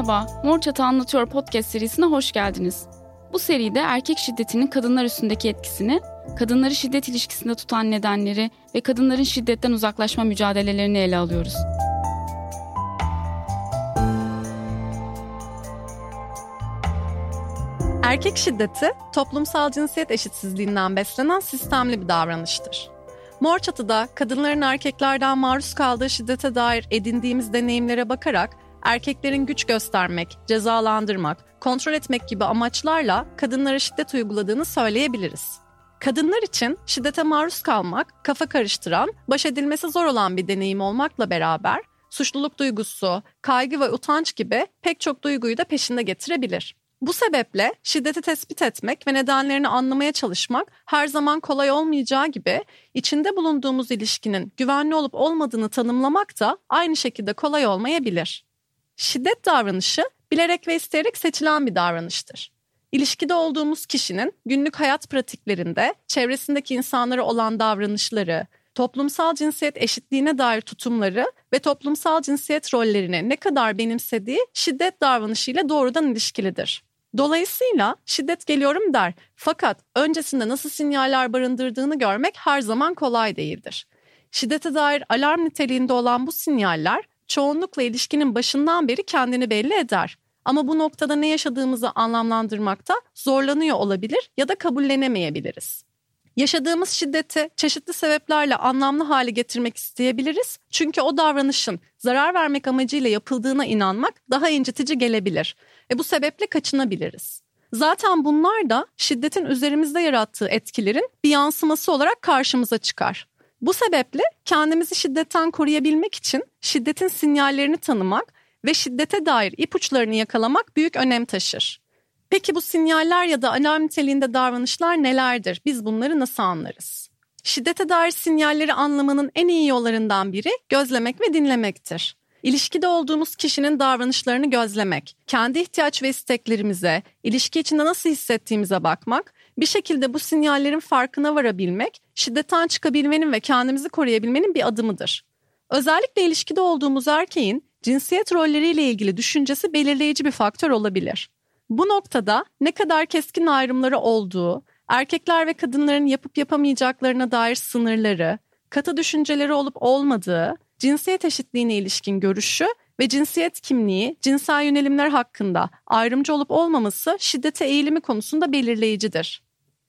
Merhaba, Mor Çatı Anlatıyor podcast serisine hoş geldiniz. Bu seride erkek şiddetinin kadınlar üstündeki etkisini, kadınları şiddet ilişkisinde tutan nedenleri ve kadınların şiddetten uzaklaşma mücadelelerini ele alıyoruz. Erkek şiddeti toplumsal cinsiyet eşitsizliğinden beslenen sistemli bir davranıştır. Mor Çatı'da kadınların erkeklerden maruz kaldığı şiddete dair edindiğimiz deneyimlere bakarak erkeklerin güç göstermek, cezalandırmak, kontrol etmek gibi amaçlarla kadınlara şiddet uyguladığını söyleyebiliriz. Kadınlar için şiddete maruz kalmak, kafa karıştıran, baş edilmesi zor olan bir deneyim olmakla beraber suçluluk duygusu, kaygı ve utanç gibi pek çok duyguyu da peşinde getirebilir. Bu sebeple şiddeti tespit etmek ve nedenlerini anlamaya çalışmak her zaman kolay olmayacağı gibi içinde bulunduğumuz ilişkinin güvenli olup olmadığını tanımlamak da aynı şekilde kolay olmayabilir. Şiddet davranışı bilerek ve isteyerek seçilen bir davranıştır. İlişkide olduğumuz kişinin günlük hayat pratiklerinde çevresindeki insanlara olan davranışları, toplumsal cinsiyet eşitliğine dair tutumları ve toplumsal cinsiyet rollerini ne kadar benimsediği şiddet davranışıyla doğrudan ilişkilidir. Dolayısıyla şiddet geliyorum der fakat öncesinde nasıl sinyaller barındırdığını görmek her zaman kolay değildir. Şiddete dair alarm niteliğinde olan bu sinyaller çoğunlukla ilişkinin başından beri kendini belli eder. Ama bu noktada ne yaşadığımızı anlamlandırmakta zorlanıyor olabilir ya da kabullenemeyebiliriz. Yaşadığımız şiddeti çeşitli sebeplerle anlamlı hale getirmek isteyebiliriz. Çünkü o davranışın zarar vermek amacıyla yapıldığına inanmak daha incitici gelebilir ve bu sebeple kaçınabiliriz. Zaten bunlar da şiddetin üzerimizde yarattığı etkilerin bir yansıması olarak karşımıza çıkar. Bu sebeple kendimizi şiddetten koruyabilmek için şiddetin sinyallerini tanımak ve şiddete dair ipuçlarını yakalamak büyük önem taşır. Peki bu sinyaller ya da alarm niteliğinde davranışlar nelerdir? Biz bunları nasıl anlarız? Şiddete dair sinyalleri anlamanın en iyi yollarından biri gözlemek ve dinlemektir. İlişkide olduğumuz kişinin davranışlarını gözlemek, kendi ihtiyaç ve isteklerimize, ilişki içinde nasıl hissettiğimize bakmak, bir şekilde bu sinyallerin farkına varabilmek, şiddetten çıkabilmenin ve kendimizi koruyabilmenin bir adımıdır. Özellikle ilişkide olduğumuz erkeğin cinsiyet rolleriyle ilgili düşüncesi belirleyici bir faktör olabilir. Bu noktada ne kadar keskin ayrımları olduğu, erkekler ve kadınların yapıp yapamayacaklarına dair sınırları, katı düşünceleri olup olmadığı, cinsiyet eşitliğine ilişkin görüşü ve cinsiyet kimliği, cinsel yönelimler hakkında ayrımcı olup olmaması şiddete eğilimi konusunda belirleyicidir.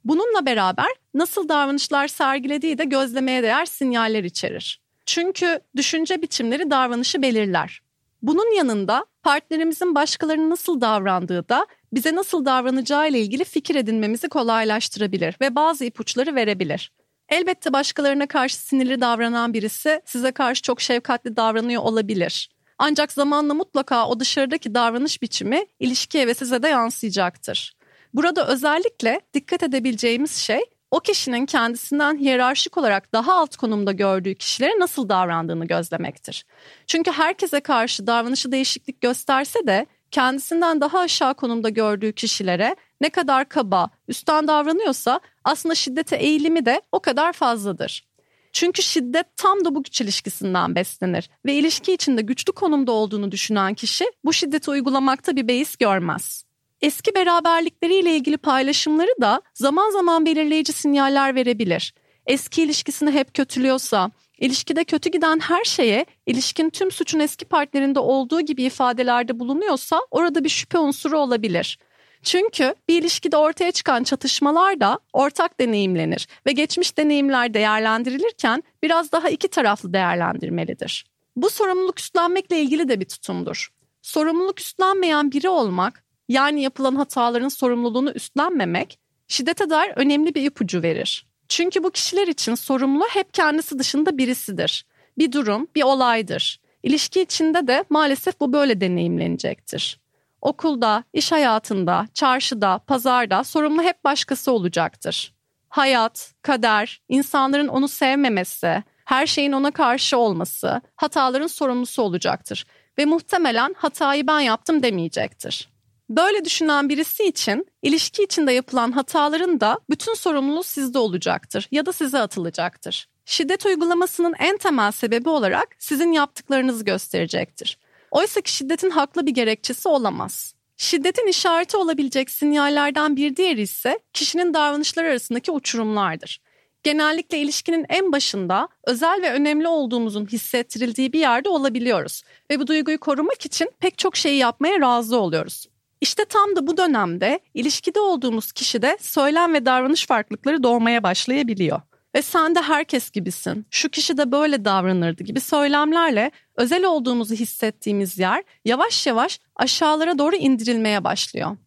Bununla beraber nasıl davranışlar sergilediği de gözlemeye değer sinyaller içerir. Çünkü düşünce biçimleri davranışı belirler. Bunun yanında partnerimizin başkalarına nasıl davrandığı da bize nasıl davranacağı ile ilgili fikir edinmemizi kolaylaştırabilir ve bazı ipuçları verebilir. Elbette başkalarına karşı sinirli davranan birisi size karşı çok şefkatli davranıyor olabilir. Ancak zamanla mutlaka o dışarıdaki davranış biçimi ilişkiye ve size de yansıyacaktır. Burada özellikle dikkat edebileceğimiz şey o kişinin kendisinden hiyerarşik olarak daha alt konumda gördüğü kişilere nasıl davrandığını gözlemektir. Çünkü herkese karşı davranışı değişiklik gösterse de kendisinden daha aşağı konumda gördüğü kişilere ne kadar kaba, üstten davranıyorsa aslında şiddete eğilimi de o kadar fazladır. Çünkü şiddet tam da bu güç ilişkisinden beslenir ve ilişki içinde güçlü konumda olduğunu düşünen kişi bu şiddeti uygulamakta bir beis görmez. Eski beraberlikleriyle ilgili paylaşımları da zaman zaman belirleyici sinyaller verebilir. Eski ilişkisini hep kötülüyorsa, ilişkide kötü giden her şeye ilişkin tüm suçun eski partnerinde olduğu gibi ifadelerde bulunuyorsa orada bir şüphe unsuru olabilir. Çünkü bir ilişkide ortaya çıkan çatışmalar da ortak deneyimlenir ve geçmiş deneyimler değerlendirilirken biraz daha iki taraflı değerlendirmelidir. Bu sorumluluk üstlenmekle ilgili de bir tutumdur. Sorumluluk üstlenmeyen biri olmak, yani yapılan hataların sorumluluğunu üstlenmemek, şiddete dair önemli bir ipucu verir. Çünkü bu kişiler için sorumlu hep kendisi dışında birisidir. Bir durum, bir olaydır. İlişki içinde de maalesef bu böyle deneyimlenecektir. Okulda, iş hayatında, çarşıda, pazarda sorumlu hep başkası olacaktır. Hayat, kader, insanların onu sevmemesi, her şeyin ona karşı olması, hataların sorumlusu olacaktır ve muhtemelen hatayı ben yaptım demeyecektir. Böyle düşünen birisi için ilişki içinde yapılan hataların da bütün sorumluluğu sizde olacaktır ya da size atılacaktır. Şiddet uygulamasının en temel sebebi olarak sizin yaptıklarınızı gösterecektir. Oysa ki şiddetin haklı bir gerekçesi olamaz. Şiddetin işareti olabilecek sinyallerden bir diğeri ise kişinin davranışları arasındaki uçurumlardır. Genellikle ilişkinin en başında özel ve önemli olduğumuzun hissettirildiği bir yerde olabiliyoruz ve bu duyguyu korumak için pek çok şeyi yapmaya razı oluyoruz. İşte tam da bu dönemde ilişkide olduğumuz kişide söylem ve davranış farklılıkları doğmaya başlayabiliyor. Ve sen de herkes gibisin, şu kişi de böyle davranırdı gibi söylemlerle özel olduğumuzu hissettiğimiz yer yavaş yavaş aşağılara doğru indirilmeye başlıyor.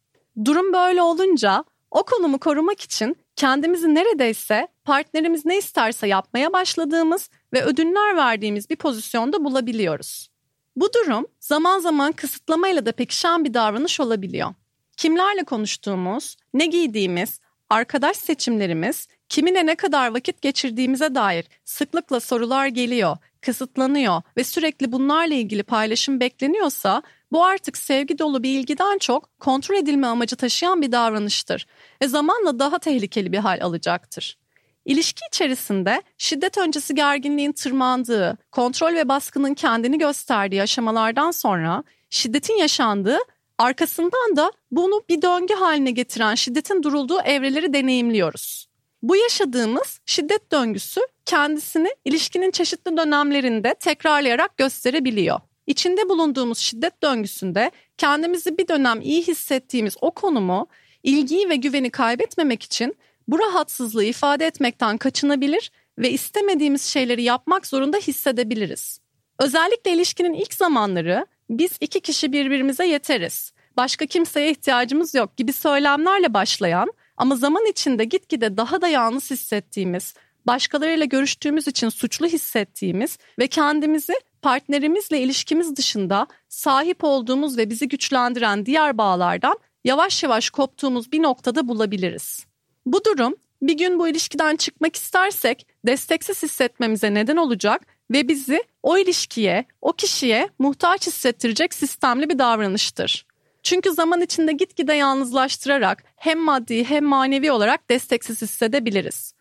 Durum böyle olunca o konumu korumak için kendimizi neredeyse partnerimiz ne isterse yapmaya başladığımız ve ödünler verdiğimiz bir pozisyonda bulabiliyoruz. Bu durum zaman zaman kısıtlamayla da pekişen bir davranış olabiliyor. Kimlerle konuştuğumuz, ne giydiğimiz, arkadaş seçimlerimiz, kiminle ne kadar vakit geçirdiğimize dair sıklıkla sorular geliyor, kısıtlanıyor ve sürekli bunlarla ilgili paylaşım bekleniyorsa bu artık sevgi dolu bir ilgiden çok kontrol edilme amacı taşıyan bir davranıştır ve zamanla daha tehlikeli bir hal alacaktır. İlişki içerisinde şiddet öncesi gerginliğin tırmandığı, kontrol ve baskının kendini gösterdiği aşamalardan sonra şiddetin yaşandığı, arkasından da bunu bir döngü haline getiren şiddetin durulduğu evreleri deneyimliyoruz. Bu yaşadığımız şiddet döngüsü kendisini ilişkinin çeşitli dönemlerinde tekrarlayarak gösterebiliyor. İçinde bulunduğumuz şiddet döngüsünde kendimizi bir dönem iyi hissettiğimiz o konumu, ilgiyi ve güveni kaybetmemek için bu rahatsızlığı ifade etmekten kaçınabilir ve istemediğimiz şeyleri yapmak zorunda hissedebiliriz. Özellikle ilişkinin ilk zamanları biz iki kişi birbirimize yeteriz, başka kimseye ihtiyacımız yok gibi söylemlerle başlayan ama zaman içinde gitgide daha da yalnız hissettiğimiz, başkalarıyla görüştüğümüz için suçlu hissettiğimiz ve kendimizi partnerimizle ilişkimiz dışında sahip olduğumuz ve bizi güçlendiren diğer bağlardan yavaş yavaş koptuğumuz bir noktada bulabiliriz. Bu durum bir gün bu ilişkiden çıkmak istersek desteksiz hissetmemize neden olacak ve bizi o ilişkiye, o kişiye muhtaç hissettirecek sistemli bir davranıştır. Çünkü zaman içinde gitgide yalnızlaştırarak hem maddi hem manevi olarak desteksiz hissedebiliriz.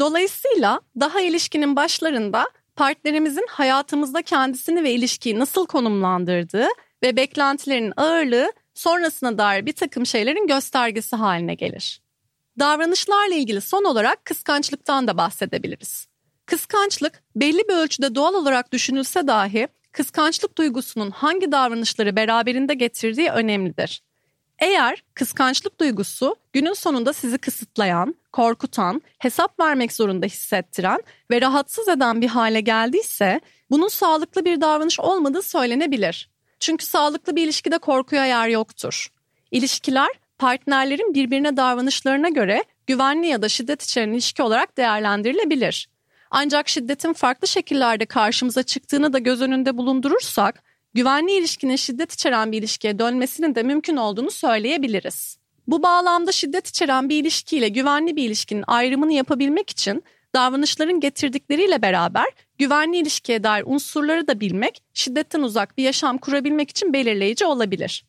Dolayısıyla daha ilişkinin başlarında partnerimizin hayatımızda kendisini ve ilişkiyi nasıl konumlandırdığı ve beklentilerinin ağırlığı sonrasına dair bir takım şeylerin göstergesi haline gelir. Davranışlarla ilgili son olarak kıskançlıktan da bahsedebiliriz. Kıskançlık belli bir ölçüde doğal olarak düşünülse dahi kıskançlık duygusunun hangi davranışları beraberinde getirdiği önemlidir. Eğer kıskançlık duygusu günün sonunda sizi kısıtlayan, korkutan, hesap vermek zorunda hissettiren ve rahatsız eden bir hale geldiyse bunun sağlıklı bir davranış olmadığı söylenebilir. Çünkü sağlıklı bir ilişkide korkuya yer yoktur. İlişkiler partnerlerin birbirine davranışlarına göre güvenli ya da şiddet içeren ilişki olarak değerlendirilebilir. Ancak şiddetin farklı şekillerde karşımıza çıktığını da göz önünde bulundurursak, güvenli ilişkinin şiddet içeren bir ilişkiye dönmesinin de mümkün olduğunu söyleyebiliriz. Bu bağlamda şiddet içeren bir ilişkiyle güvenli bir ilişkinin ayrımını yapabilmek için davranışların getirdikleriyle beraber güvenli ilişkiye dair unsurları da bilmek, şiddetten uzak bir yaşam kurabilmek için belirleyici olabilir.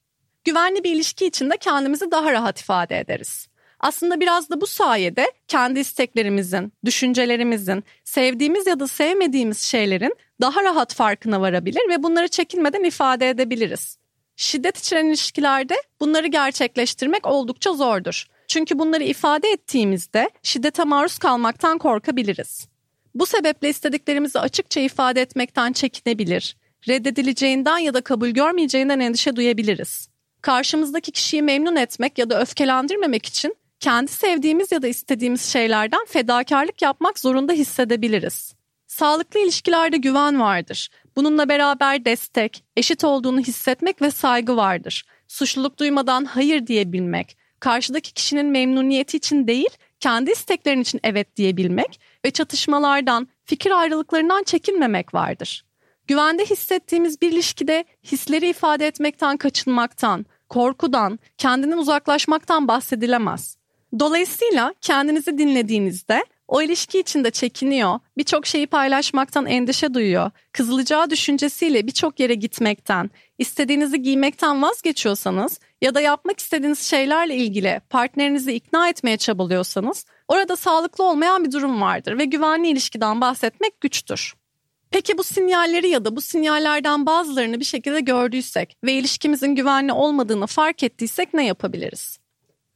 Güvenli bir ilişki içinde kendimizi daha rahat ifade ederiz. Aslında biraz da bu sayede kendi isteklerimizin, düşüncelerimizin, sevdiğimiz ya da sevmediğimiz şeylerin daha rahat farkına varabilir ve bunları çekinmeden ifade edebiliriz. Şiddet içeren ilişkilerde bunları gerçekleştirmek oldukça zordur. Çünkü bunları ifade ettiğimizde şiddete maruz kalmaktan korkabiliriz. Bu sebeple istediklerimizi açıkça ifade etmekten çekinebilir, reddedileceğinden ya da kabul görmeyeceğinden endişe duyabiliriz. Karşımızdaki kişiyi memnun etmek ya da öfkelendirmemek için kendi sevdiğimiz ya da istediğimiz şeylerden fedakarlık yapmak zorunda hissedebiliriz. Sağlıklı ilişkilerde güven vardır. Bununla beraber destek, eşit olduğunu hissetmek ve saygı vardır. Suçluluk duymadan hayır diyebilmek, karşıdaki kişinin memnuniyeti için değil, kendi isteklerin için evet diyebilmek ve çatışmalardan, fikir ayrılıklarından çekinmemek vardır. Güvende hissettiğimiz bir ilişkide hisleri ifade etmekten kaçınmaktan, korkudan, kendinden uzaklaşmaktan bahsedilemez. Dolayısıyla kendinizi dinlediğinizde o ilişki içinde çekiniyor, birçok şeyi paylaşmaktan endişe duyuyor, kızılacağı düşüncesiyle birçok yere gitmekten, istediğinizi giymekten vazgeçiyorsanız ya da yapmak istediğiniz şeylerle ilgili partnerinizi ikna etmeye çabalıyorsanız orada sağlıklı olmayan bir durum vardır ve güvenli ilişkiden bahsetmek güçtür. Peki bu sinyalleri ya da bu sinyallerden bazılarını bir şekilde gördüysek ve ilişkimizin güvenli olmadığını fark ettiysek ne yapabiliriz?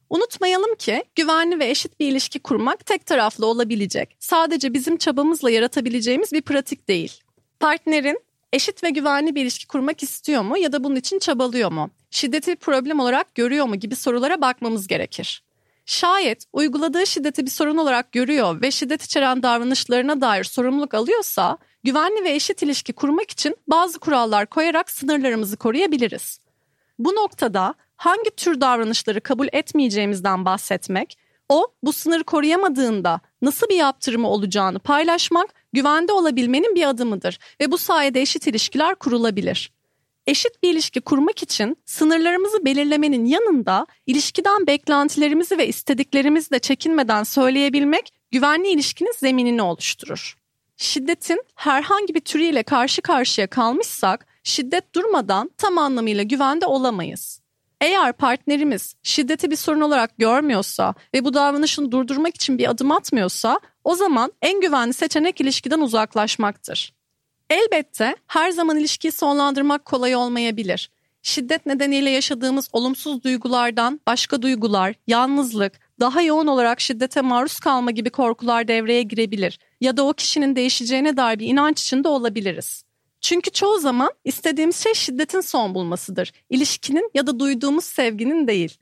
Unutmayalım ki güvenli ve eşit bir ilişki kurmak tek taraflı olabilecek, sadece bizim çabamızla yaratabileceğimiz bir pratik değil. Partnerin eşit ve güvenli bir ilişki kurmak istiyor mu ya da bunun için çabalıyor mu? Şiddeti problem olarak görüyor mu gibi sorulara bakmamız gerekir. Şayet uyguladığı şiddeti bir sorun olarak görüyor ve şiddet içeren davranışlarına dair sorumluluk alıyorsa, güvenli ve eşit ilişki kurmak için bazı kurallar koyarak sınırlarımızı koruyabiliriz. Bu noktada hangi tür davranışları kabul etmeyeceğimizden bahsetmek, o bu sınırı koruyamadığında nasıl bir yaptırımı olacağını paylaşmak güvende olabilmenin bir adımıdır ve bu sayede eşit ilişkiler kurulabilir. Eşit bir ilişki kurmak için sınırlarımızı belirlemenin yanında ilişkiden beklentilerimizi ve istediklerimizi de çekinmeden söyleyebilmek güvenli ilişkinin zeminini oluşturur. Şiddetin herhangi bir türüyle karşı karşıya kalmışsak şiddet durmadan tam anlamıyla güvende olamayız. Eğer partnerimiz şiddeti bir sorun olarak görmüyorsa ve bu davranışını durdurmak için bir adım atmıyorsa o zaman en güvenli seçenek ilişkiden uzaklaşmaktır. Elbette her zaman ilişkiyi sonlandırmak kolay olmayabilir. Şiddet nedeniyle yaşadığımız olumsuz duygulardan başka duygular, yalnızlık, daha yoğun olarak şiddete maruz kalma gibi korkular devreye girebilir ya da o kişinin değişeceğine dair bir inanç içinde olabiliriz. Çünkü çoğu zaman istediğimiz şey şiddetin son bulmasıdır. İlişkinin ya da duyduğumuz sevginin değil.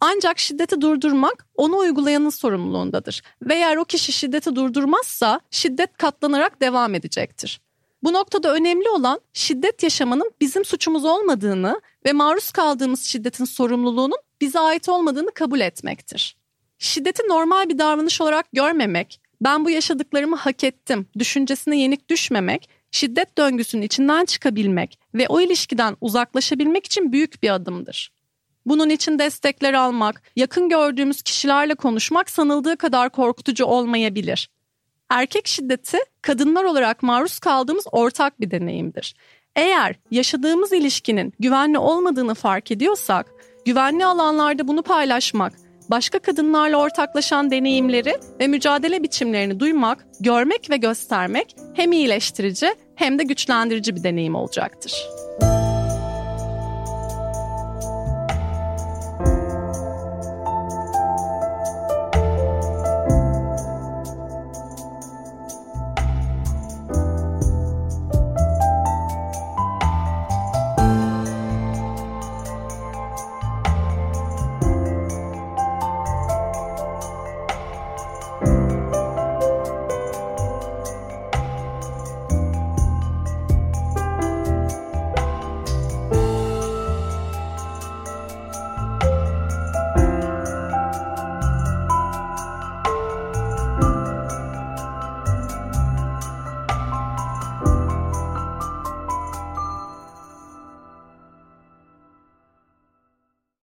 Ancak şiddeti durdurmak onu uygulayanın sorumluluğundadır. Ve eğer o kişi şiddeti durdurmazsa şiddet katlanarak devam edecektir. Bu noktada önemli olan şiddet yaşamanın bizim suçumuz olmadığını ve maruz kaldığımız şiddetin sorumluluğunun bize ait olmadığını kabul etmektir. Şiddeti normal bir davranış olarak görmemek, ben bu yaşadıklarımı hak ettim düşüncesine yenik düşmemek, şiddet döngüsünün içinden çıkabilmek ve o ilişkiden uzaklaşabilmek için büyük bir adımdır. Bunun için destekler almak, yakın gördüğümüz kişilerle konuşmak sanıldığı kadar korkutucu olmayabilir. Erkek şiddeti kadınlar olarak maruz kaldığımız ortak bir deneyimdir. Eğer yaşadığımız ilişkinin güvenli olmadığını fark ediyorsak, güvenli alanlarda bunu paylaşmak, başka kadınlarla ortaklaşan deneyimleri ve mücadele biçimlerini duymak, görmek ve göstermek hem iyileştirici hem de güçlendirici bir deneyim olacaktır.